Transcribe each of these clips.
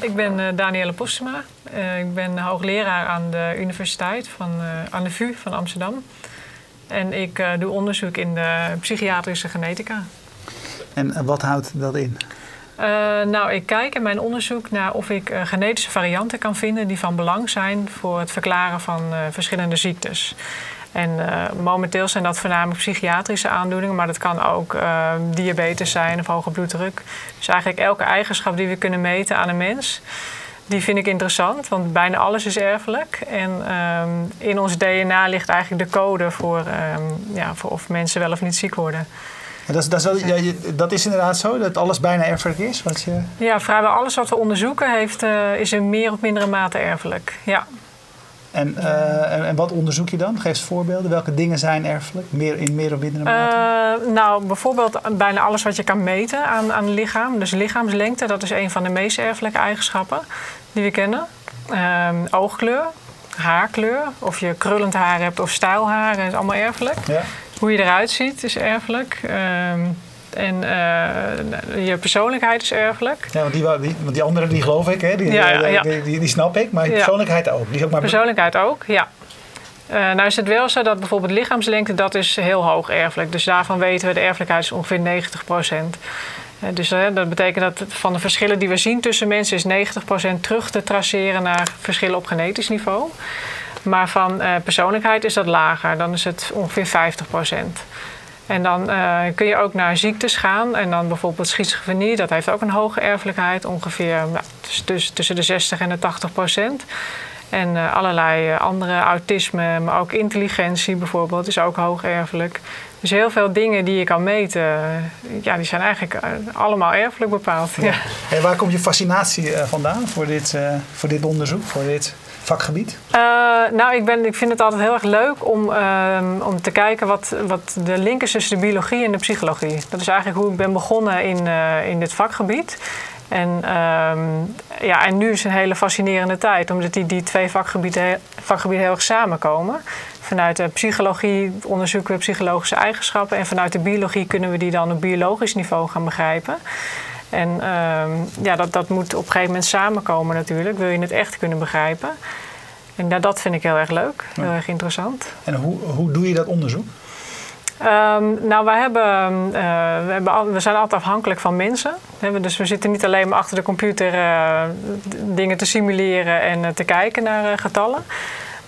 Ik ben uh, Danielle Postema. Uh, ik ben hoogleraar aan de Universiteit van, uh, aan de VU van Amsterdam. En ik doe onderzoek in de psychiatrische genetica. En wat houdt dat in? nou, ik kijk in mijn onderzoek naar of ik genetische varianten kan vinden die van belang zijn voor het verklaren van verschillende ziektes. En uh, momenteel zijn dat voornamelijk psychiatrische aandoeningen, maar dat kan ook uh, diabetes zijn of hoge bloeddruk. Dus eigenlijk elke eigenschap die we kunnen meten aan een mens, die vind ik interessant, want bijna alles is erfelijk. En um, in ons DNA ligt eigenlijk de code voor, um, ja, voor of mensen wel of niet ziek worden. Ja, dat, is, dat, is, ja, dat, is, inderdaad zo, dat alles bijna erfelijk is? Wat je... Ja, vrijwel alles wat we onderzoeken heeft, uh, is in meer of mindere mate erfelijk. Ja. En, uh, en, en, wat onderzoek je dan? Geef eens voorbeelden. Welke dingen zijn erfelijk? Meer, in meer of mindere mate? Uh, nou, bijvoorbeeld bijna alles wat je kan meten aan, aan lichaam. Dus lichaamslengte, dat is een van de meest erfelijke eigenschappen die we kennen. Uh, oogkleur, haarkleur. Of je krullend haar hebt of stijlhaar, is allemaal erfelijk. Ja. Hoe je eruit ziet is erfelijk. En uh, je persoonlijkheid is erfelijk. Ja, want die, die, want die andere die geloof ik, hè? Die, ja, ja, ja. Die, die, die, snap ik. Maar je persoonlijkheid ook. Die is ook maar... Persoonlijkheid ook, ja. Uh, nou is het wel zo dat bijvoorbeeld lichaamslengte, dat is heel hoog erfelijk. Dus daarvan weten we, de erfelijkheid is ongeveer 90 procent. Uh, dus uh, dat betekent dat van de verschillen die we zien tussen mensen... is 90 procent terug te traceren naar verschillen op genetisch niveau. Maar van persoonlijkheid is dat lager. Dan is het ongeveer 50 procent. En dan uh, kun je ook naar ziektes gaan. En dan bijvoorbeeld schizofrenie, dat heeft ook een hoge erfelijkheid. Ongeveer nou, dus tussen de 60 en de 80 procent. En uh, allerlei uh, andere autisme, maar ook intelligentie bijvoorbeeld, is ook hoog erfelijk. Dus heel veel dingen die je kan meten, ja, die zijn eigenlijk allemaal erfelijk bepaald. Ja. Waar komt je fascinatie vandaan voor dit, voor dit onderzoek, voor dit vakgebied? Uh, nou, ik, ben, ik vind het altijd heel erg leuk om, uh, om te kijken wat, wat de link is tussen de biologie en de psychologie. Dat is eigenlijk hoe ik ben begonnen in, uh, in dit vakgebied. En, uh, ja, en nu is een hele fascinerende tijd, omdat die, die twee vakgebieden, vakgebieden heel erg samenkomen. Vanuit de psychologie onderzoeken we psychologische eigenschappen en vanuit de biologie kunnen we die dan op biologisch niveau gaan begrijpen. En uh, ja, dat, dat moet op een gegeven moment samenkomen natuurlijk. Wil je het echt kunnen begrijpen. En dat vind ik heel erg leuk. Heel ja. erg interessant. En hoe, hoe doe je dat onderzoek? Um, nou, wij hebben, uh, we, hebben, we zijn altijd afhankelijk van mensen. Dus we zitten niet alleen maar achter de computer uh, dingen te simuleren en uh, te kijken naar getallen.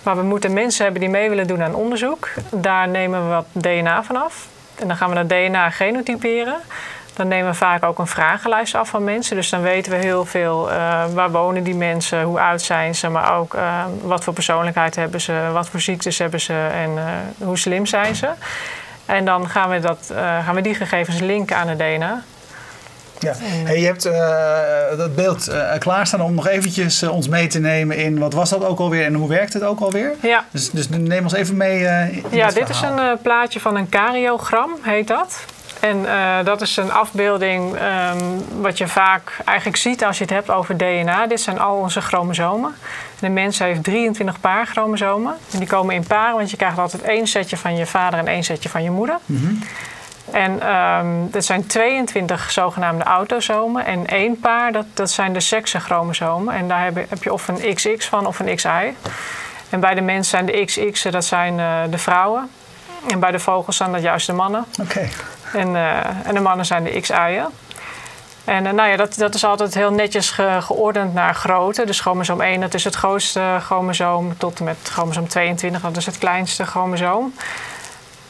Maar we moeten mensen hebben die mee willen doen aan onderzoek. Daar nemen we wat DNA van af. En dan gaan we dat DNA genotyperen. Dan nemen we vaak ook een vragenlijst af van mensen. Dus dan weten we heel veel uh, waar wonen die mensen, hoe oud zijn ze, maar ook uh, wat voor persoonlijkheid hebben ze, wat voor ziektes hebben ze en uh, hoe slim zijn ze. En dan gaan we, dat, gaan we die gegevens linken aan het DNA. Ja. Hey, je hebt uh, dat beeld uh, klaarstaan om nog eventjes uh, ons mee te nemen in wat was dat ook alweer en hoe werkt het ook alweer? Ja. Dus, dus neem ons even mee in Ja, dit is een plaatje van een karyogram, heet dat. En dat is een afbeelding um, wat je vaak eigenlijk ziet als je het hebt over DNA. Dit zijn al onze chromosomen. De mens heeft 23 paar chromosomen. En die komen in paren, want je krijgt altijd één setje van je vader en één setje van je moeder. Mm -hmm. En um, dat zijn 22 zogenaamde autosomen. En één paar, dat, dat zijn de seksenchromosomen. En daar heb je, heb je of een XX van of een XY. En bij de mens zijn de XX'en, dat zijn uh, de vrouwen. En bij de vogels zijn dat juist de mannen. Oké. Okay. En, uh, en de mannen zijn de XI'en. En uh, nou ja, dat, dat is altijd heel netjes ge, geordend naar grootte. Dus chromosoom 1, dat is het grootste chromosoom, tot en met chromosoom 22, dat is het kleinste chromosoom.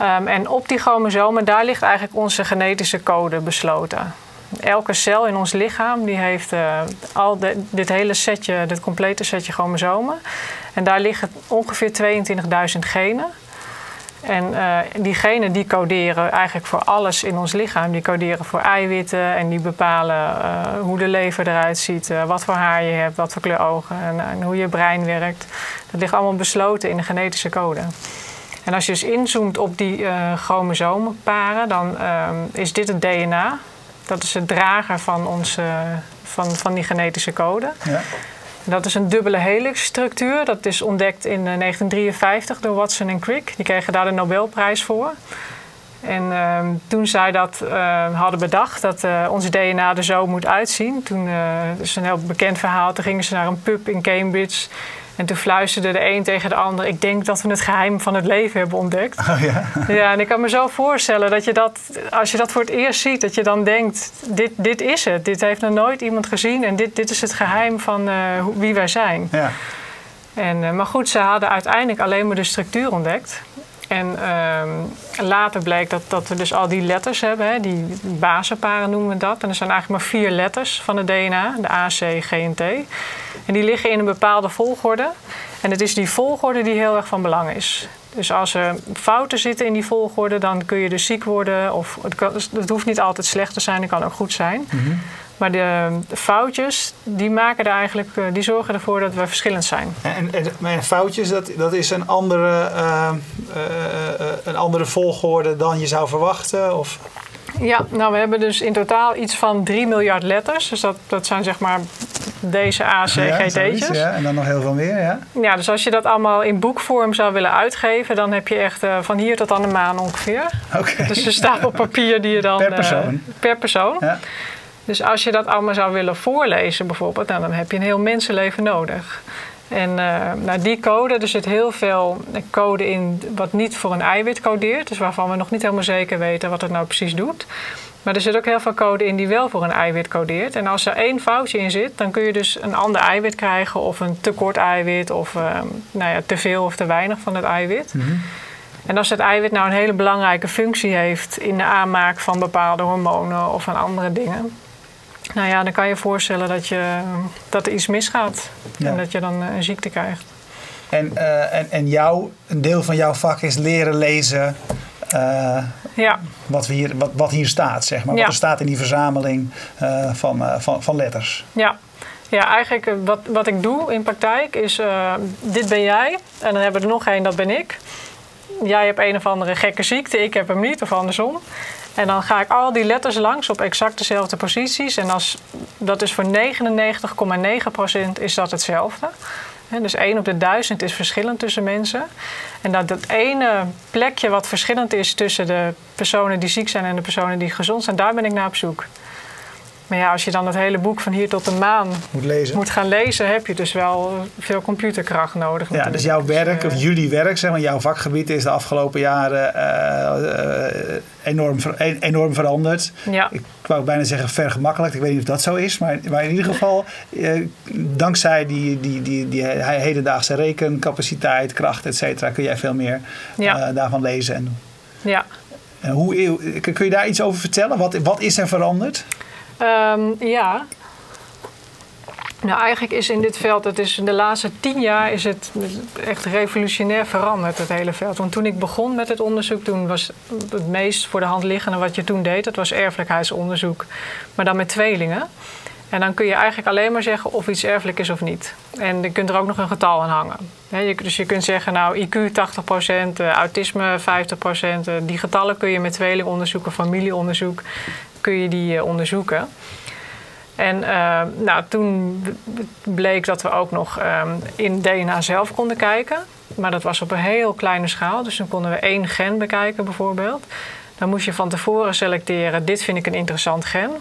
Um, en op die chromosomen, daar ligt eigenlijk onze genetische code besloten. Elke cel in ons lichaam die heeft uh, al dit hele setje, dit complete setje chromosomen. En daar liggen ongeveer 22.000 genen. En uh, die genen die coderen eigenlijk voor alles in ons lichaam. Die coderen voor eiwitten en die bepalen uh, hoe de lever eruit ziet, wat voor haar je hebt, wat voor kleur ogen en, en, hoe je brein werkt. Dat ligt allemaal besloten in de genetische code. En als je dus inzoomt op die chromosomenparen, dan is dit het DNA. Dat is het drager van, onze, van, van die genetische code. Ja. Dat is een dubbele helixstructuur. Dat is ontdekt in 1953 door Watson en Crick. Die kregen daar de Nobelprijs voor. En ehm, toen zij dat uh, hadden bedacht, dat uh, ons DNA er zo moet uitzien. Toen uh, is een heel bekend verhaal. Toen gingen ze naar een pub in Cambridge. En toen fluisterde de een tegen de ander: Ik denk dat we het geheim van het leven hebben ontdekt. Oh, ja? ja, en ik kan me zo voorstellen dat je dat, als je dat voor het eerst ziet, dat je dan denkt: Dit, dit is het. Dit heeft nog nooit iemand gezien. En dit, dit is het geheim van wie wij zijn. Ja. En, maar goed, ze hadden uiteindelijk alleen maar de structuur ontdekt. En uh, later bleek dat, dat we dus al die letters hebben, hè, die basenparen noemen we dat. En er zijn eigenlijk maar vier letters van het DNA, de A, C, G en T. En die liggen in een bepaalde volgorde. En het is die volgorde die heel erg van belang is. Dus als er fouten zitten in die volgorde, dan kun je dus ziek worden. Of het, het hoeft niet altijd slecht te zijn, het kan ook goed zijn. Mhm. Maar de, de, foutjes, die, maken er eigenlijk, eh, die zorgen ervoor dat we verschillend zijn. En, en, en foutjes, dat, dat is een andere, uh, uh, een andere volgorde dan je zou verwachten? Of? Ja, nou we hebben dus in totaal iets van 3 miljard letters. Dus dat, dat zijn zeg maar deze A, C, G, T'tjes. Ja, en dan nog heel veel meer, ja. Ja, dus als je dat allemaal in boekvorm zou willen uitgeven... dan heb je echt uh, van hier tot aan de maan ongeveer. Oké. Dus staat op papier die je dan... Per persoon? Per persoon. Ja. Dus als je dat allemaal zou willen voorlezen bijvoorbeeld... Nou, dan heb je een heel mensenleven nodig. En uh, nou, die code, er zit heel veel code in wat niet voor een eiwit codeert. Dus waarvan we nog niet helemaal zeker weten wat het nou precies doet. Maar er zit ook heel veel code in die wel voor een eiwit codeert. En als er één foutje in zit, dan kun je dus een ander eiwit krijgen... of een tekort eiwit of uh, nou ja, te veel of te weinig van het eiwit. Mm -hmm. En als het eiwit nou een hele belangrijke functie heeft... in de aanmaak van bepaalde hormonen of van andere dingen... Nou ja, dan kan je je voorstellen dat, je, dat er iets misgaat. Ja. En dat je dan een ziekte krijgt. En, uh, en, en jou, een deel van jouw vak is leren lezen uh, ja. wat, we hier, wat, wat hier staat, zeg maar. Ja. Wat er staat in die verzameling uh, van, van, van letters. Ja. Ja, eigenlijk wat, wat ik doe in praktijk is, dit ben jij. En dan hebben we er nog één, dat ben ik. Jij hebt een of andere gekke ziekte, ik heb hem niet, of andersom. En dan ga ik al die letters langs op exact dezelfde posities. En als, dat is voor 99,9% is dat hetzelfde. He, dus 1 op de 1000 is verschillend tussen mensen. En dat, dat ene plekje wat verschillend is tussen de personen die ziek zijn en de personen die gezond zijn, daar ben ik naar op zoek. Maar ja, als je dan het hele boek van hier tot de maan moet, lezen. moet gaan lezen, heb je dus wel veel computerkracht nodig. Ja, dus jouw werk, uh, of jullie werk, zeg maar, jouw vakgebied is de afgelopen jaren uh, uh, enorm, enorm veranderd. Ja. Ik wou bijna zeggen vergemakkelijkt. Ik weet niet of dat zo is, maar, maar in ieder geval, dankzij die, die, die, die hedendaagse rekencapaciteit, kracht, et cetera, kun jij veel meer ja. daarvan lezen en doen. Ja. Hoe, kun je daar iets over vertellen? Wat, wat is er veranderd? Um, ja. Nou, eigenlijk is in dit veld, het is in de laatste tien jaar is het echt revolutionair veranderd, het hele veld. Want toen ik begon met het onderzoek, toen was het meest voor de hand liggende wat je toen deed, dat was erfelijkheidsonderzoek. Maar dan met tweelingen. En dan kun je eigenlijk alleen maar zeggen of iets erfelijk is of niet. En je kunt er ook nog een getal aan hangen. Dus je kunt zeggen, nou, IQ 80%, autisme 50%. Die getallen kun je met tweelingonderzoek, familieonderzoek, kun je die uh, onderzoeken. En uh, nou, toen bleek dat we ook nog uh, in DNA zelf konden kijken. Maar dat was op een heel kleine schaal. Dus dan konden we één gen bekijken bijvoorbeeld. Dan moest je van tevoren selecteren, dit vind ik een interessant gen.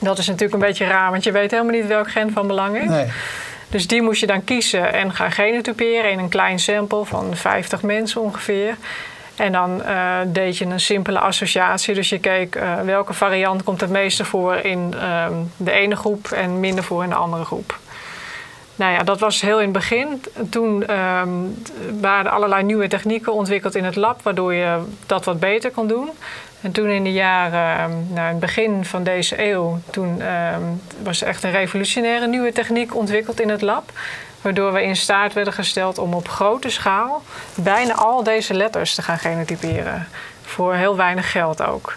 Dat is natuurlijk een beetje raar, want je weet helemaal niet welk gen van belang is. Nee. Dus die moest je dan kiezen en gaan genotyperen in een klein sample van 50 mensen ongeveer. En dan uh, deed je een simpele associatie. Dus je keek uh, welke variant komt het meeste voor in uh, de ene groep en minder voor in de andere groep. Nou ja, dat was heel in het begin. Toen um, waren er allerlei nieuwe technieken ontwikkeld in het lab, waardoor je dat wat beter kon doen. En toen in de jaren, nou, in het begin van deze eeuw, toen um, was echt een revolutionaire nieuwe techniek ontwikkeld in het lab. Waardoor we in staat werden gesteld om op grote schaal bijna al deze letters te gaan genotyperen. Voor heel weinig geld ook.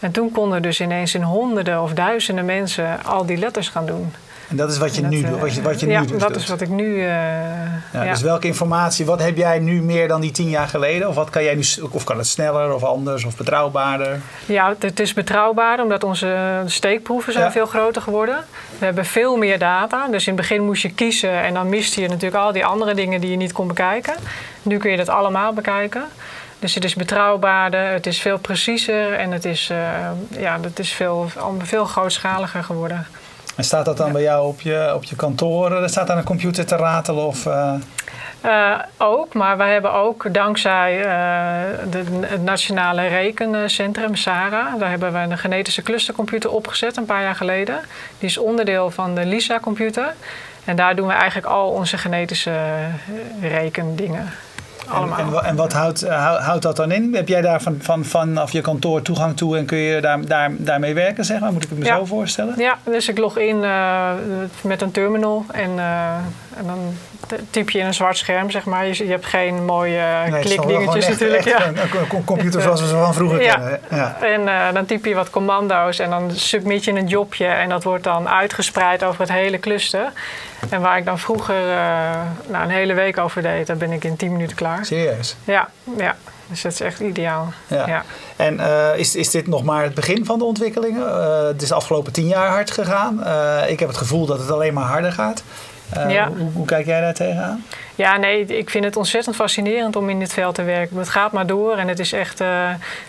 En toen konden dus ineens in honderden of duizenden mensen al die letters gaan doen. En dat is wat je dat, nu doet? Wat je, wat je ja, nu dus dat is wat ik nu... Uh, ja, ja. Dus welke informatie, wat heb jij nu meer dan die tien jaar geleden? Of, wat kan jij nu, of kan het sneller of anders of betrouwbaarder? Ja, het is betrouwbaarder omdat onze steekproeven zijn veel groter geworden. We hebben veel meer data. Dus in het begin moest je kiezen en dan miste je natuurlijk al die andere dingen die je niet kon bekijken. Nu kun je dat allemaal bekijken. Dus het is betrouwbaarder, het is veel preciezer en het is, uh, ja, het is veel, veel grootschaliger geworden. En staat dat dan bij jou op je, op je kantoor? Er staat daar een computer te ratelen? Of, uh... Uh, ook, maar wij hebben ook dankzij uh, de, het Nationale Rekencentrum, SARA, daar hebben we een genetische clustercomputer opgezet een paar jaar geleden. Die is onderdeel van de LISA-computer. En daar doen we eigenlijk al onze genetische rekendingen. Allemaal. En, en, en wat houdt, uh, houdt dat dan in? Heb jij daar van, van, vanaf je kantoor toegang toe en kun je daar, daar, daarmee werken, zeg maar? Moet ik het me ja. zo voorstellen? Ja, dus ik log in uh, met een terminal en, uh, en dan typ je in een zwart scherm, zeg maar. Je, je hebt geen mooie nee, klikdingetjes natuurlijk. Echt, ja. Een, een, computer zoals we ze van vroeger ja. kennen. Ja. En dan typ je wat commando's en dan submit je een jobje en dat wordt dan uitgespreid over het hele cluster. En waar ik dan vroeger nou, een hele week over deed, daar ben ik in 10 minuten klaar. Serieus? Ja, ja. Dus dat is echt ideaal. Ja. ja. En uh, is, is dit nog maar het begin van de ontwikkelingen? Uh, het is de afgelopen tien jaar hard gegaan. Uh, ik heb het gevoel dat het alleen maar harder gaat. Ja. Hoe, hoe, kijk jij daar tegenaan? Ja, nee, ik vind het ontzettend fascinerend om in dit veld te werken. Het gaat maar door en het is echt...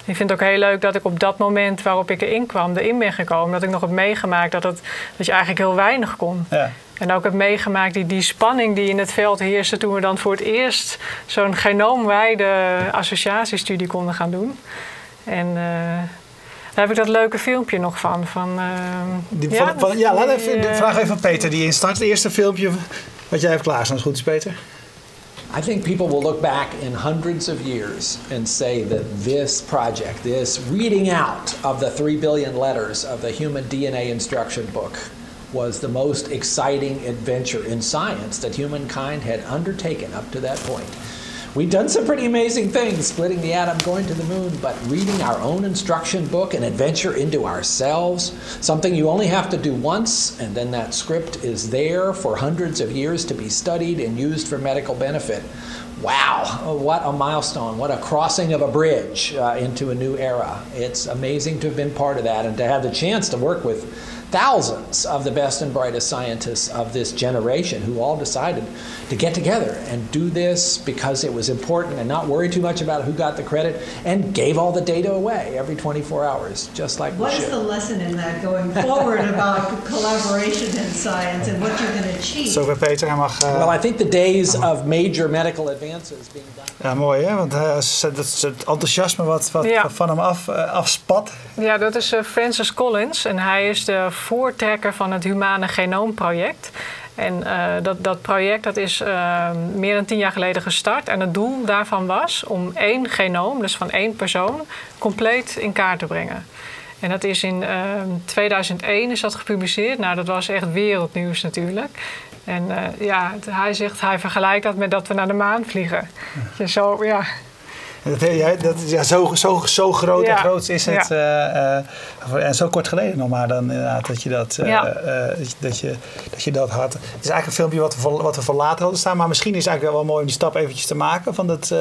ik vind het ook heel leuk dat ik op dat moment waarop ik erin kwam, erin ben gekomen. Dat ik nog heb meegemaakt dat, het, dat je eigenlijk heel weinig kon. Ja. En ook heb meegemaakt die, die spanning die in het veld heerste toen we dan voor het eerst zo'n genoomwijde associatiestudie konden gaan doen. En uh, daar heb ik dat leuke filmpje nog van. van, uh, die, ja, van, van, ja, laat even, de vraag even van Peter die instart. Het eerste filmpje wat jij hebt klaarstaan. Is goed, is Peter? I think people will look back in hundreds of years and say that this project, this reading out of the three billion letters of the human DNA instruction book, was the most exciting adventure in science that humankind had undertaken up to that point. We've done some pretty amazing things, splitting the atom, going to the moon, but reading our own instruction book, an adventure into ourselves, something you only have to do once, and then that script is there for hundreds of years to be studied and used for medical benefit. Wow, what a milestone, what a crossing of a bridge uh, into a new era. It's amazing to have been part of that and to have the chance to work with thousands of the best and brightest scientists of this generation who all decided to get together and do this because it was important and not worry too much about who got the credit and gave all the data away every 24 hours, just like What we is the lesson in that going forward about collaboration in science and what you're going to achieve? Zover Peter, hij mag... Uh, well, I think the days of major medical advances being done. Ja, mooi hè, want uh, dat is het enthousiasme wat, wat Ja. van hem af, uh, afspat. Ja, dat is eh, Francis Collins en hij is de voortrekker van het Humane Genoomproject. En eh, dat, dat project dat is eh, meer dan tien jaar geleden gestart. En het doel daarvan was om één genoom, dus van één persoon, compleet in kaart te brengen. En dat is in eh, 2001 is dat gepubliceerd. Nou, dat was echt wereldnieuws natuurlijk. En eh, ja, het- hij zegt, hij vergelijkt dat met dat we naar de maan vliegen. Je zo, ja, Dat, ja, dat, ja, zo, zo, zo groot en Ja. groot is het. Ja. eh, eh, en zo kort geleden nog maar dan inderdaad dat je dat, eh, Ja. dat, je, dat, je, dat had. Het is eigenlijk een filmpje wat we, voor, wat we voor later hadden staan. Maar misschien is het eigenlijk wel mooi om die stap eventjes te maken. Van dat,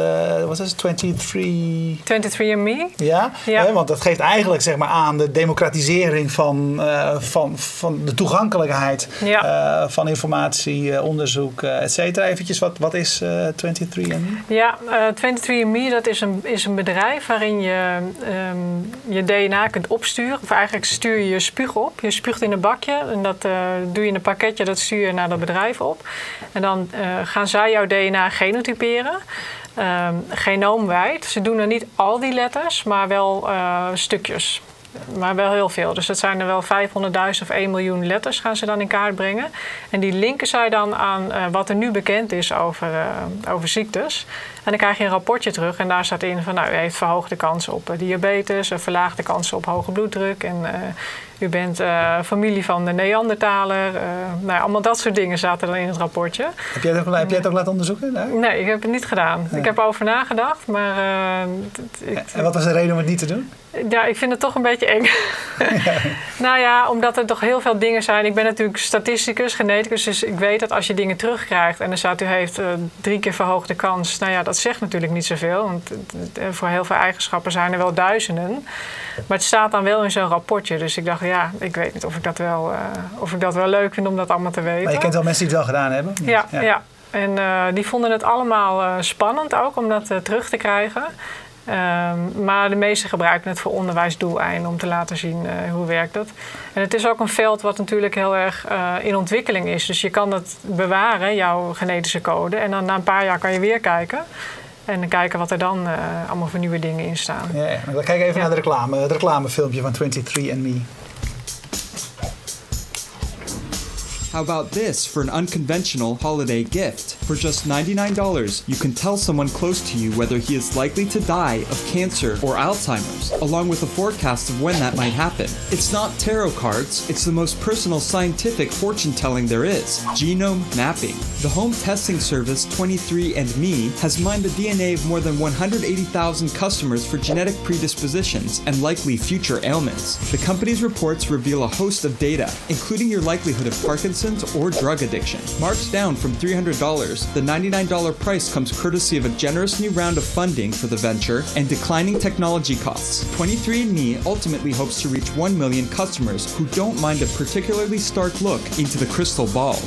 wat is het, 23... 23andMe. Ja, Ja. Hè, want dat geeft eigenlijk zeg maar, aan de democratisering van, van, van de toegankelijkheid Ja. van informatie, onderzoek, et cetera. Eventjes, wat, wat is eh 23andMe? Ja, eh 23andMe dat is een, is een bedrijf waarin je ehm, je DNA kunt opsturen. Of eigenlijk stuur je je spuug op. Je spuugt in een bakje en dat eh, doe je in een pakketje. Dat stuur je naar dat bedrijf op. En dan eh, gaan zij jouw DNA genotyperen. ehm, genoomwijd. Ze doen er niet al die letters, maar wel eh, stukjes. Maar wel heel veel. Dus dat zijn er wel 500.000 of 1 miljoen letters gaan ze dan in kaart brengen. En die linken zij dan aan eh, wat er nu bekend is over, eh, over ziektes. En dan krijg je een rapportje terug en daar staat in van nou, u heeft verhoogde kansen op eh, diabetes, verlaagde kansen op hoge bloeddruk. En u bent familie van de Neandertaler. nou, allemaal dat soort dingen zaten dan in het rapportje. Heb jij het ook, heb jij het ook laten onderzoeken? daar? Nee, ik heb het niet gedaan. Ja. Ik heb erover nagedacht, maar En wat was de reden om het niet te doen? Ja, ik vind het toch een beetje eng. nou ja, omdat er toch heel veel dingen zijn. Ik ben natuurlijk statisticus, geneticus, dus ik weet dat als je dingen terugkrijgt en er staat u heeft eh, drie keer verhoogde kans. Nou ja, dat zegt natuurlijk niet zoveel, want eh, voor heel veel eigenschappen zijn er wel duizenden. Maar het staat dan wel in zo'n rapportje. Dus ik dacht, ja, ik weet niet of ik dat wel, eh, of ik dat wel leuk vind om dat allemaal te weten. Maar je kent wel mensen die het wel gedaan hebben? Ja, ja. En die vonden het allemaal spannend ook om dat terug te krijgen. Ehm, maar de meesten gebruiken het voor onderwijsdoeleinden om te laten zien uh, hoe werkt dat. En het is ook een veld wat natuurlijk heel erg uh, in ontwikkeling is. Dus je kan het bewaren, jouw genetische code. En dan na een paar jaar kan je weer kijken. En dan kijken wat er dan uh, allemaal voor nieuwe dingen in staan. Ja, ja. Dan kijk even ja. naar de reclame, het reclamefilmpje van 23andMe. How about this for an unconventional holiday gift? For just $99, you can tell someone close to you whether he is likely to die of cancer or Alzheimer's, along with a forecast of when that might happen. It's not tarot cards, it's the most personal scientific fortune telling there is genome mapping. The home testing service 23andMe has mined the DNA of more than 180,000 customers for genetic predispositions and likely future ailments. The company's reports reveal a host of data, including your likelihood of Parkinson's or drug addiction. Marked down from $300, the $99 price comes courtesy of a generous new round of funding for the venture and declining technology costs. 23andMe ultimately hopes to reach 1 million customers who don't mind a particularly stark look into the crystal ball.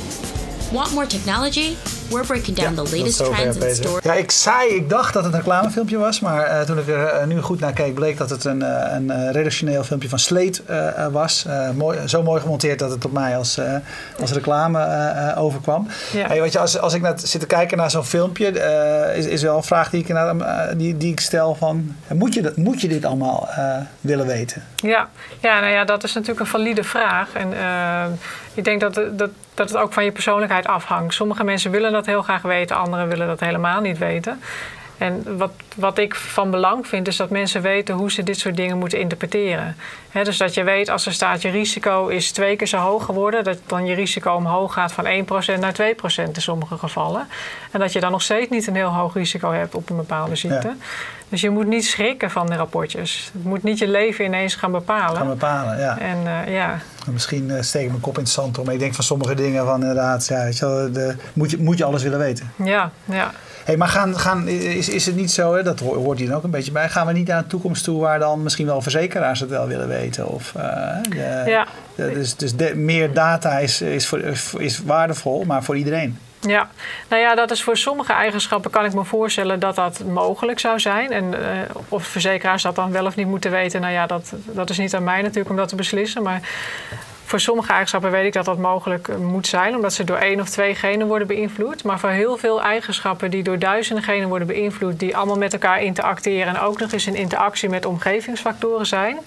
Want more technology? We're breaking down Ja, the latest trends bezig. store. Ja, ik zei, ik dacht dat het een reclamefilmpje was, maar eh, toen ik er eh, nu goed naar keek, bleek dat het een, eh, een eh, redactioneel filmpje van Sleet was. Eh, mooi, zo mooi gemonteerd dat het op mij als, eh, als reclame eh, eh, overkwam. Ja. Hey, weet je, als, als ik naar, zit te kijken naar zo'n filmpje, eh, is, is wel een vraag die ik, naar, die, die ik stel van, moet je, dat, moet je dit allemaal eh, willen weten? Ja. ja, nou ja, dat is natuurlijk een valide vraag. En eh, ik denk dat, dat, dat het ook van je persoonlijkheid afhangt. Sommige mensen willen dat heel graag weten, anderen willen dat helemaal niet weten. En wat, wat ik van belang vind, is dat mensen weten hoe ze dit soort dingen moeten interpreteren. Dus dat je weet als er staat je risico is twee keer zo hoog geworden, dat dan je risico omhoog gaat van 1% naar 2% in sommige gevallen. En dat je dan nog steeds niet een heel hoog risico hebt op een bepaalde ziekte. Dus je moet niet schrikken van de rapportjes. Het moet niet je leven ineens gaan bepalen. Gaan bepalen, ja. En eh, ja, Misschien eh, steek ik mijn kop in het zand om. Maar ik denk van sommige dingen van inderdaad, ja, weet je wel, de, moet, je, moet je alles willen weten. ja, ja. Hey, maar gaan, gaan, is, is het niet zo, hè, dat ho- hoort hier dan ook een beetje bij, gaan we niet naar een toekomst toe waar dan misschien wel verzekeraars het wel willen weten? Of, eh, de- Ja. de- dus dus de- meer data is, is, voor, is waardevol, maar voor iedereen. Ja, nou ja, dat is voor sommige eigenschappen kan ik me voorstellen dat dat mogelijk zou zijn. En eh, of verzekeraars dat dan wel of niet moeten weten, nou ja, dat, dat is niet aan mij natuurlijk om dat te beslissen. Maar voor sommige eigenschappen weet ik dat dat mogelijk eh, moet zijn, omdat ze door één of twee genen worden beïnvloed. Maar voor heel veel eigenschappen die door duizenden genen worden beïnvloed, die allemaal met elkaar interacteren en ook nog eens in interactie met omgevingsfactoren zijn,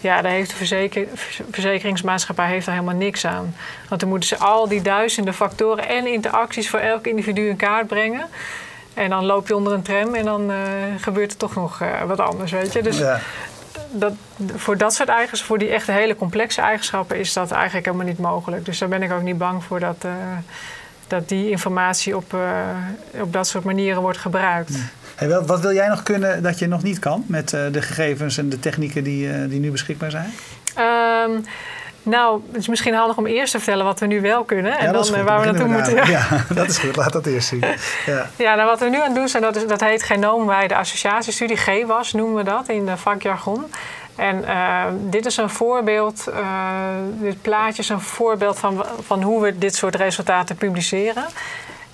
ja, daar heeft de verzeker, verzekeringsmaatschappij heeft daar helemaal niks aan. Want dan moeten ze al die duizenden factoren en interacties voor elk individu in kaart brengen. En dan loop je onder een tram en dan eh, gebeurt er toch nog eh, wat anders, weet je. Dus. Dat, voor dat soort eigenschappen, voor die echt hele complexe eigenschappen, is dat eigenlijk helemaal niet mogelijk. Dus daar ben ik ook niet bang voor dat, eh, dat die informatie op, eh, op dat soort manieren wordt gebruikt. Hey, wat, wat wil jij nog kunnen dat je nog niet kan met eh, de gegevens en de technieken die, die nu beschikbaar zijn? Ehm, nou, het is misschien handig om eerst te vertellen wat we nu wel kunnen. En Ja, dan goed. eh, waar we naartoe moeten. Ja, dat is goed. Laat dat eerst zien. Ja. Ja, nou, wat we nu aan het doen zijn, dat, is, dat heet genoomwijde associatiestudie. GWAS noemen we dat in de vakjargon. En eh, dit is een voorbeeld, eh, dit plaatje is een voorbeeld van, van hoe we dit soort resultaten publiceren.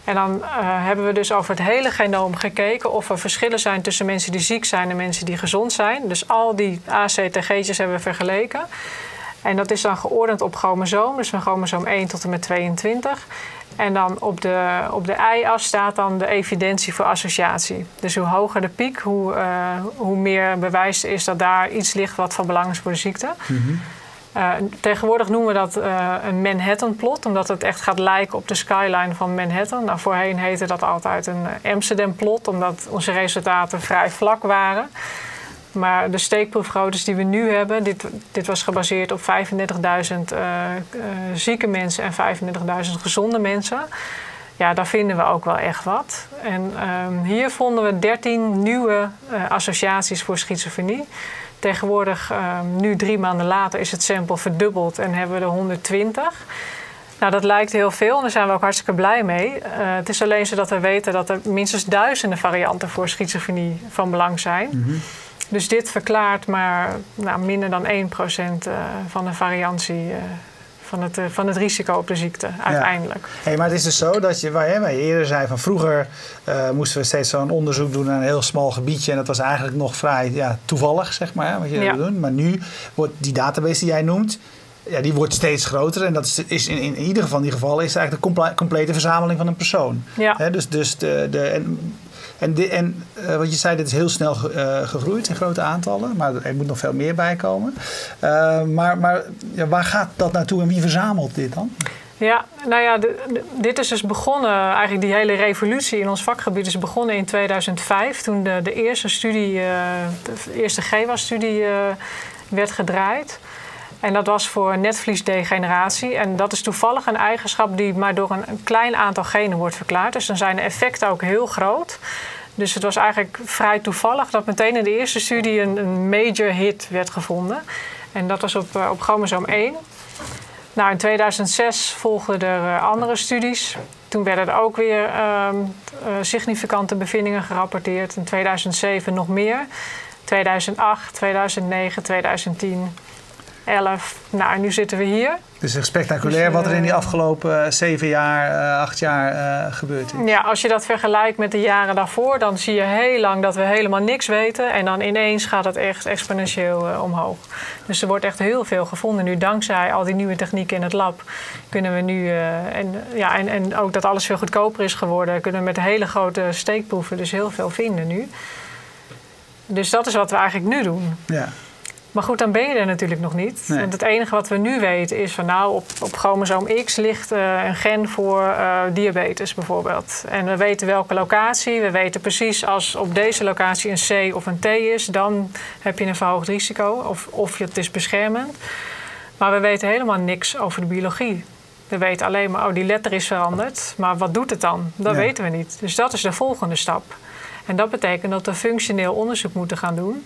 En dan eh, hebben we dus over het hele genoom gekeken of er verschillen zijn tussen mensen die ziek zijn en mensen die gezond zijn. Dus al die ACTG'tjes hebben we vergeleken. En dat is dan geordend op chromosoom, dus van chromosoom 1 tot en met 22. En dan op de, op de y-as staat dan de evidentie voor associatie. Dus hoe hoger de piek, hoe, eh, hoe meer bewijs is dat daar iets ligt wat van belang is voor de ziekte. Eh, tegenwoordig noemen we dat eh, een Manhattan-plot, omdat het echt gaat lijken op de skyline van Manhattan. Nou, voorheen heette dat altijd een Amsterdam-plot, omdat onze resultaten vrij vlak waren. Maar de steekproefgroottes die we nu hebben, dit, dit was gebaseerd op 35.000 eh, eh, zieke mensen en 35.000 gezonde mensen. Ja, daar vinden we ook wel echt wat. En ehm, hier vonden we 13 nieuwe eh, associaties voor schizofrenie. Tegenwoordig, ehm, nu drie maanden later, is het sample verdubbeld en hebben we er 120. Nou, dat lijkt heel veel en daar zijn we ook hartstikke blij mee. Het is alleen zo dat we weten dat er minstens duizenden varianten voor schizofrenie van belang zijn. Dus dit verklaart maar nou, minder dan 1% eh, van de variantie eh, van, het, eh, van het risico op de ziekte uiteindelijk. Hey, maar het is dus zo dat je, waar je, waar je eerder zei van vroeger moesten we steeds zo'n onderzoek doen naar een heel smal gebiedje. En dat was eigenlijk nog vrij ja, toevallig, zeg maar, wat je Ja. wil doen. Maar nu wordt die database die jij noemt, ja, die wordt steeds groter. En dat is, is in, in ieder geval in die gevallen is het eigenlijk de comple- complete verzameling van een persoon. Ja. Dus dus de, de, en, en, en eh, wat je zei, dit is heel snel eh, gegroeid in grote aantallen. Maar er moet nog veel meer bij komen. Eh, maar maar ja, waar gaat dat naartoe en wie verzamelt dit dan? Ja, nou ja, dit is dus begonnen, eigenlijk die hele revolutie in ons vakgebied is begonnen in 2005. Toen de, de eerste studie, de eerste GWAS-studie werd gedraaid. En dat was voor netvliesdegeneratie. En dat is toevallig een eigenschap die maar door een, klein aantal genen wordt verklaard. Dus dan zijn de effecten ook heel groot. Dus het was eigenlijk vrij toevallig dat meteen in de eerste studie een, een major hit werd gevonden. En dat was op, eh, op chromosoom 1. Nou, in 2006 volgden er eh, andere studies. Toen werden er ook weer ehm, eh, significante bevindingen gerapporteerd. In 2007 nog meer. 2008, 2009, 2010, 11. Nou, nu zitten we hier. Dus echt spectaculair Dus, wat er in die eh, afgelopen eh, zeven jaar, eh, acht jaar gebeurd is. Ja, als je dat vergelijkt met de jaren daarvoor, dan zie je heel lang dat we helemaal niks weten. En dan ineens gaat het echt exponentieel omhoog. Dus er wordt echt heel veel gevonden nu. Dankzij al die nieuwe technieken in het lab kunnen we nu. en, ja, en, en ook dat alles veel goedkoper is geworden, kunnen we met hele grote steekproeven dus heel veel vinden nu. Dus dat is wat we eigenlijk nu doen. Ja. Maar goed, dan ben je er natuurlijk nog niet. Nee. Want het enige wat we nu weten is van nou, op, op chromosoom X ligt eh, een gen voor eh, diabetes bijvoorbeeld. En we weten welke locatie. We weten precies als op deze locatie een C of een T is, dan heb je een verhoogd risico. Of, of het is beschermend. Maar we weten helemaal niks over de biologie. We weten alleen maar, oh, die letter is veranderd. Maar wat doet het dan? Dat Ja. weten we niet. Dus dat is de volgende stap. En dat betekent dat we functioneel onderzoek moeten gaan doen.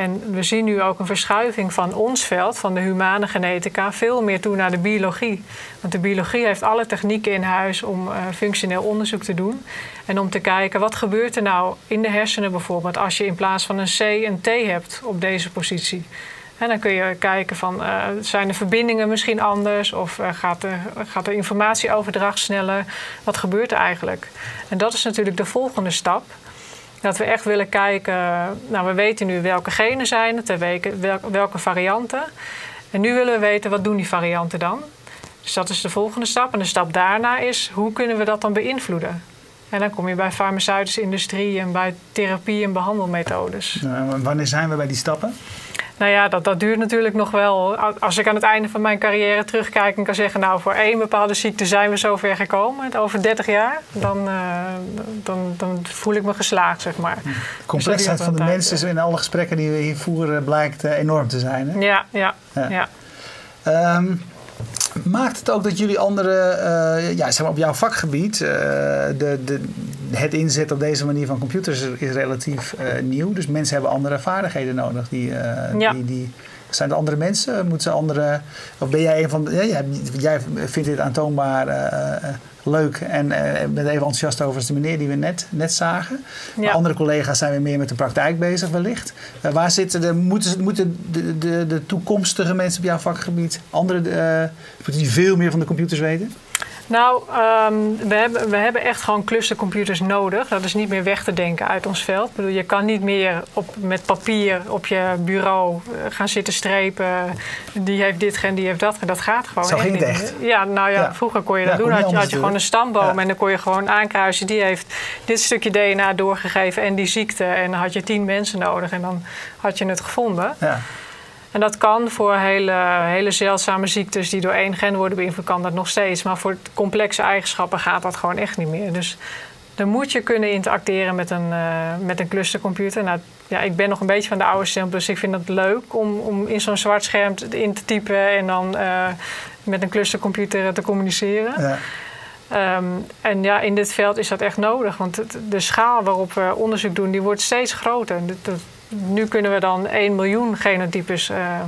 En we zien nu ook een verschuiving van ons veld, van de humane genetica, veel meer toe naar de biologie. Want de biologie heeft alle technieken in huis om eh, functioneel onderzoek te doen. En om te kijken, wat gebeurt er nou in de hersenen bijvoorbeeld als je in plaats van een C een T hebt op deze positie. En dan kun je kijken van, eh, zijn de verbindingen misschien anders? Of eh, gaat, de, gaat de informatieoverdracht sneller? Wat gebeurt er eigenlijk? En dat is natuurlijk de volgende stap. Dat we echt willen kijken, nou we weten nu welke genen zijn het, welke, varianten. En nu willen we weten, wat doen die varianten dan? Dus dat is de volgende stap. En de stap daarna is, hoe kunnen we dat dan beïnvloeden? En dan kom je bij farmaceutische industrie en bij therapie en behandelmethodes. Wanneer zijn we bij die stappen? Nou ja, dat, dat duurt natuurlijk nog wel. Als ik aan het einde van mijn carrière terugkijk en kan zeggen... nou, voor één bepaalde ziekte zijn we zover gekomen, over 30 jaar... dan, eh, dan, dan voel ik me geslaagd, zeg maar. De complexiteit Dus van de duurt wel mensen een in alle gesprekken die we hier voeren blijkt eh, enorm te zijn. Hè? ja, Ja. ja. Ehm, maakt het ook dat jullie andere, eh, ja, zeg maar op jouw vakgebied, eh, de, de, het inzetten op deze manier van computers is, relatief eh, nieuw. Dus mensen hebben andere vaardigheden nodig. Die, Ja. die, die, zijn er andere mensen? Moeten ze andere, of ben jij een van ja, jij, vindt dit aantoonbaar leuk en eh, bent even enthousiast over als de meneer die we net, net zagen. Maar Ja. andere collega's zijn weer meer met de praktijk bezig wellicht. Eh, waar zitten de, moeten, moeten de, de, de toekomstige mensen op jouw vakgebied, andere, eh, moeten die veel meer van de computers weten? Nou, ehm, we, hebben, we hebben echt gewoon clustercomputers nodig. Dat is niet meer weg te denken uit ons veld. Ik bedoel, je kan niet meer op, met papier op je bureau eh, gaan zitten strepen. Die heeft dit gen, die heeft dat. Dat gaat gewoon Zo ging het echt. Ja, nou ja, Ja. vroeger kon je dat doen. Had je, had je gewoon een stamboom en dan kon je gewoon aankruisen. Die heeft dit stukje DNA doorgegeven en die ziekte. En dan had je tien mensen nodig en dan had je het gevonden. Ja. En dat kan voor hele, hele zeldzame ziektes die door één gen worden beïnvloed, kan dat nog steeds. Maar voor complexe eigenschappen gaat dat gewoon echt niet meer. Dus dan moet je kunnen interacteren met een, eh, met een clustercomputer. Nou, ja, ik ben nog een beetje van de oude stempel, dus ik vind het leuk om, om in zo'n zwart scherm te- in te typen en dan eh, met een clustercomputer te communiceren. Ja. Ehm, en ja, in dit veld is dat echt nodig. Want de schaal waarop we onderzoek doen, die wordt steeds groter. Dat- dat- nu kunnen we dan 1 miljoen genotypes eh,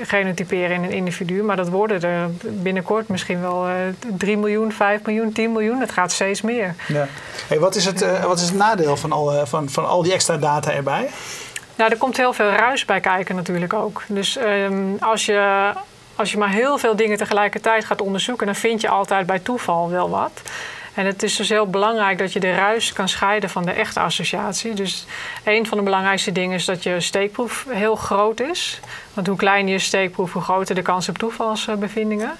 genotyperen in een individu. Maar dat worden er binnenkort misschien wel eh 3 miljoen, 5 miljoen, 10 miljoen. Het gaat steeds meer. Ja. Hey, wat, is het, eh, wat is het nadeel van al, van, van al die extra data erbij? Nou, er komt heel veel ruis bij kijken natuurlijk ook. Dus ehm, als, je, als je maar heel veel dingen tegelijkertijd gaat onderzoeken, dan vind je altijd bij toeval wel wat. En het is dus heel belangrijk dat je de ruis kan scheiden van de echte associatie. Dus een van de belangrijkste dingen is dat je steekproef heel groot is. Want hoe kleiner je steekproef, hoe groter de kans op toevalsbevindingen.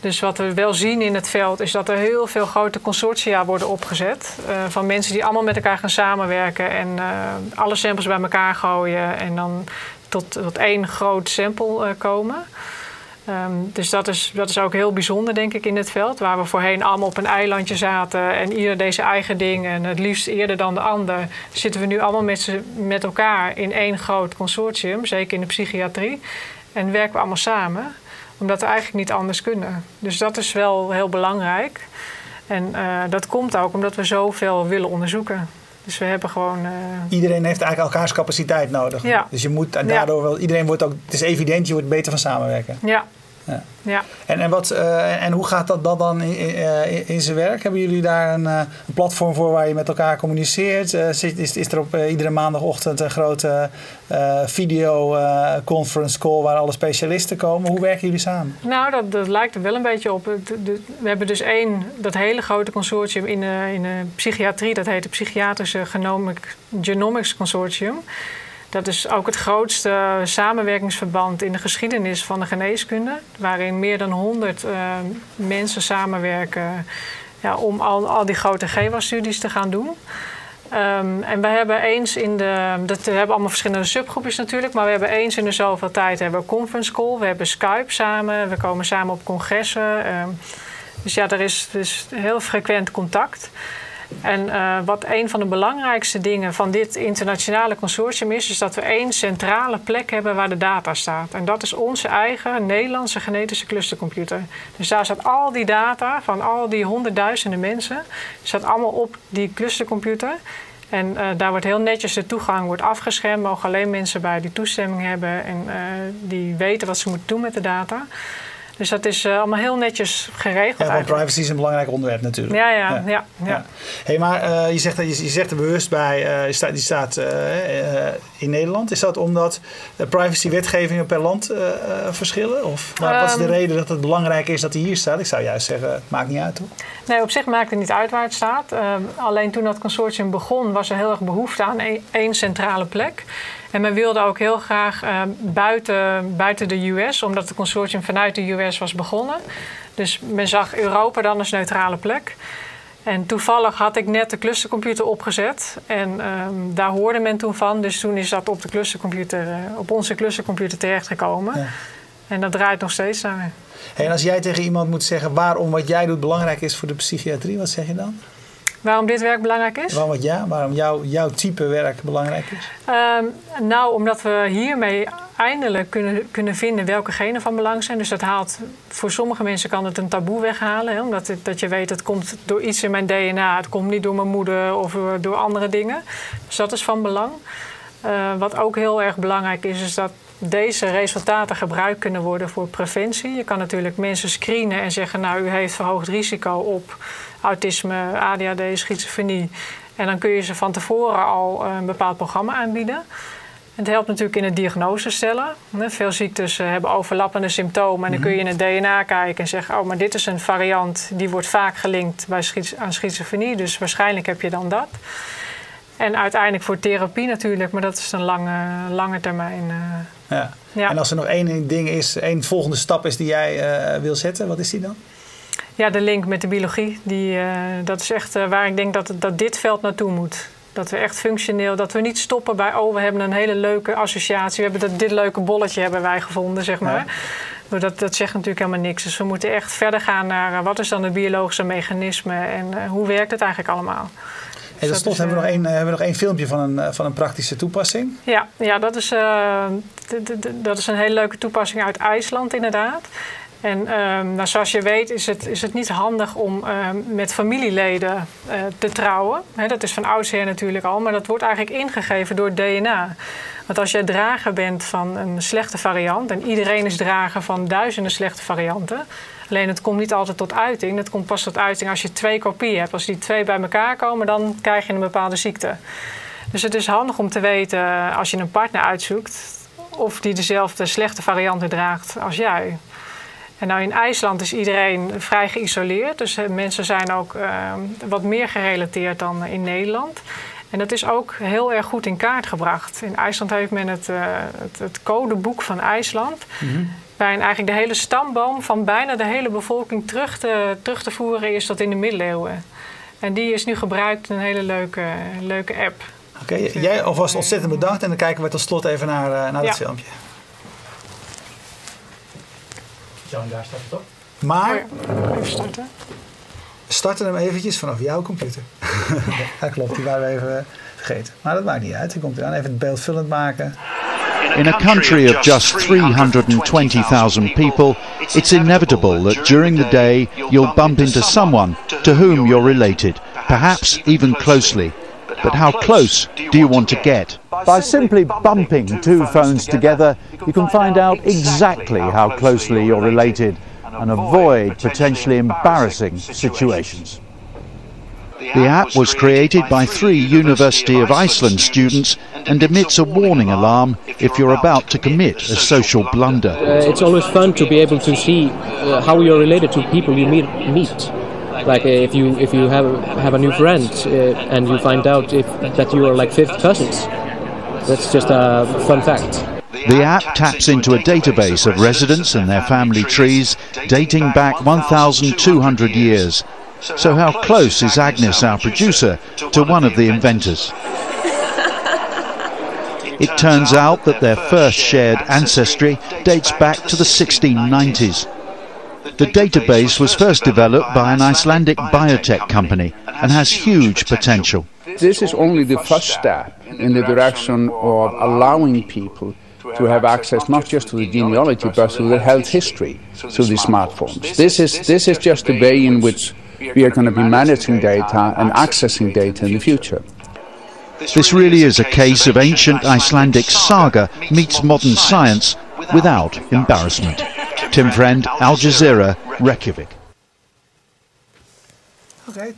Dus wat we wel zien in het veld is dat er heel veel grote consortia worden opgezet. eh, van mensen die allemaal met elkaar gaan samenwerken en eh, alle samples bij elkaar gooien en dan tot, tot één groot sample eh, komen. Ehm, dus dat is, dat is ook heel bijzonder, denk ik, in het veld. Waar we voorheen allemaal op een eilandje zaten en ieder zijn eigen ding en het liefst eerder dan de ander. Zitten we nu allemaal met, met elkaar in één groot consortium, zeker in de psychiatrie. En werken we allemaal samen, omdat we eigenlijk niet anders kunnen. Dus dat is wel heel belangrijk. En eh, dat komt ook omdat we zoveel willen onderzoeken. Dus we hebben gewoon. eh, Iedereen heeft eigenlijk elkaars capaciteit nodig. Ja. Dus je moet en daardoor wel, iedereen wordt ook, het is evident, je wordt beter van samenwerken. ja. Ja. ja. En, en, wat, eh, en hoe gaat dat, dat dan in, in, eh, in zijn werk? Hebben jullie daar een, eh, een platform voor waar je met elkaar communiceert? Eh, zit- is, is er op iedere maandagochtend een grote eh, video eh, conference call waar alle specialisten komen? Hoe werken jullie samen? Nou, dat, dat lijkt er wel een beetje op. We hebben dus één, dat hele grote consortium in in de psychiatrie. Dat heet het Psychiatrische Genomic, Genomics Consortium. Dat is ook het grootste samenwerkingsverband in de geschiedenis van de geneeskunde. Waarin meer dan 100 eh, mensen samenwerken ja, om al, al die grote GWAS-studies te gaan doen. Ehm, en we hebben eens in de. Dat, we hebben allemaal verschillende subgroepjes natuurlijk. Maar we hebben eens in de zoveel tijd hebben we conference call. We hebben Skype samen. We komen samen op congressen. ehm, dus ja, er is dus heel frequent contact. En eh, wat een van de belangrijkste dingen van dit internationale consortium is, is dat we één centrale plek hebben waar de data staat. En dat is onze eigen Nederlandse genetische clustercomputer. Dus daar staat al die data van al die honderdduizenden mensen, staat allemaal op die clustercomputer. En eh, daar wordt heel netjes de toegang wordt afgeschermd. Mogen alleen mensen bij die toestemming hebben en eh, die weten wat ze moeten doen met de data. Dus dat is eh, allemaal heel netjes geregeld. Ja, want privacy is een belangrijk onderwerp natuurlijk. Ja, ja, ja. ja. Hey, maar eh, je, zegt, dat je, je zegt er bewust bij, eh, je staat, die staat in Nederland. Is dat omdat de privacywetgevingen per land verschillen? Of maar wat is de Ehm. reden dat het belangrijk is dat hij hier staat? Ik zou juist zeggen, het maakt niet uit toch? Nee, op zich maakt het niet uit waar het staat. Ehm, alleen toen dat consortium begon, was er heel erg behoefte aan één- één centrale plek. En men wilde ook heel graag ehm, buiten, buiten de US, omdat het consortium vanuit de US was begonnen. Dus men zag Europa dan als neutrale plek. En toevallig had ik net de clustercomputer opgezet. En ehm, daar hoorde men toen van. Dus toen is dat op, de clustercomputer, eh, op onze clustercomputer terechtgekomen. Ja. En dat draait nog steeds naar. Hey, en als jij tegen iemand moet zeggen waarom wat jij doet belangrijk is voor de psychiatrie, wat zeg je dan? Waarom dit werk belangrijk is? Waarom, wat ja, waarom jouw, jouw type werk belangrijk is? Ehm, nou, omdat we hiermee eindelijk kunnen, kunnen vinden welke genen van belang zijn. Dus dat haalt, voor sommige mensen kan het een taboe weghalen. Hè, omdat het, dat je weet, het komt door iets in mijn DNA. Het komt niet door mijn moeder of door, door andere dingen. Dus dat is van belang. Eh, wat ook heel erg belangrijk is, is dat deze resultaten gebruikt kunnen worden voor preventie. Je kan natuurlijk mensen screenen en zeggen, nou, u heeft verhoogd risico op autisme, ADHD, schizofrenie. En dan kun je ze van tevoren al eh, een bepaald programma aanbieden. Het helpt natuurlijk in het diagnose stellen. Veel ziektes eh, hebben overlappende symptomen. En dan kun je in het DNA kijken en zeggen: Oh, maar dit is een variant die wordt vaak gelinkt bij schiz- aan schizofrenie. Dus waarschijnlijk heb je dan dat. En uiteindelijk voor therapie natuurlijk, maar dat is een lange, lange termijn. eh. Ja. Ja. En als er nog één ding is, één volgende stap is die jij eh, wil zetten, wat is die dan? Ja, de link met de biologie, die, eh, dat is echt waar ik denk dat, dat dit veld naartoe moet. Dat we echt functioneel, dat we niet stoppen bij, oh, we hebben een hele leuke associatie. We hebben dat, dit leuke bolletje hebben wij gevonden, zeg maar. Maar Dat, dat zegt natuurlijk helemaal niks. Dus we moeten echt verder gaan naar wat is dan het biologische mechanisme en hoe werkt het eigenlijk allemaal. Hey, tot slot is, hebben we, nog eh, één, eh, hebben we nog één filmpje van een, eh, van een praktische toepassing. Ja, ja dat, is, eh, dat is een hele leuke toepassing uit IJsland inderdaad. En ehm, nou, zoals je weet is het, is het niet handig om ehm, met familieleden eh, te trouwen. Dat is van oudsher natuurlijk al, maar dat wordt eigenlijk ingegeven door DNA. Want als jij drager bent van een slechte variant, en iedereen is drager van duizenden slechte varianten, alleen het komt niet altijd tot uiting. Het komt pas tot uiting als je twee kopieën hebt. Als die twee bij elkaar komen, dan krijg je een bepaalde ziekte. Dus het is handig om te weten eh, als je een partner uitzoekt of die dezelfde slechte varianten draagt als jij. En nou in IJsland is iedereen vrij geïsoleerd. Dus eh, mensen zijn ook eh, wat meer gerelateerd dan in Nederland. En dat is ook heel erg goed in kaart gebracht. In IJsland heeft men het, het, het codeboek van IJsland. Waarin eigenlijk de hele stamboom van bijna de hele bevolking terug te, terug te voeren is tot in de middeleeuwen. En die is nu gebruikt in een hele leuke, leuke app. Oké, jij alvast ontzettend bedankt en dan kijken we tot slot even naar, eh, naar Ja. dat filmpje. Jan, daar staat het op. Maar Even starten. we starten hem eventjes vanaf jouw computer. ja, klopt, die waren we even vergeten. Maar dat maakt niet uit, die komt eraan. Even het beeld vullend maken. In a country of just 320,000 people, it's inevitable that during the day you'll bump into someone to whom you're related, perhaps even closely. But how close do you want to get? By simply bumping two phones together, you can find out exactly how closely you're related and avoid potentially embarrassing situations. The app was created by three University of Iceland students and emits a warning alarm if you're about to commit a social blunder. Uh, it's always fun to be able to see uh, how you're related to people you meet. meet. Like uh, if you if you have have a new friend uh, and you find out if that you are like fifth cousins. That's just a fun fact. The app taps into a database of residents and their family trees dating back 1,200 years. So, how close is Agnes, our producer, to one of the inventors? It turns out that their first shared ancestry dates back to the 1690s. The database was first developed by an Icelandic biotech company and has huge potential. This is only the first step in the direction of allowing people to have access not just to the genealogy but to the health history through the smartphones. This is, this is just the way in which we are going to be managing data and accessing data in the future. This really is a case of ancient Icelandic saga meets modern science without embarrassment. Tim Friend, Al Jazeera, Reykjavik. Oké,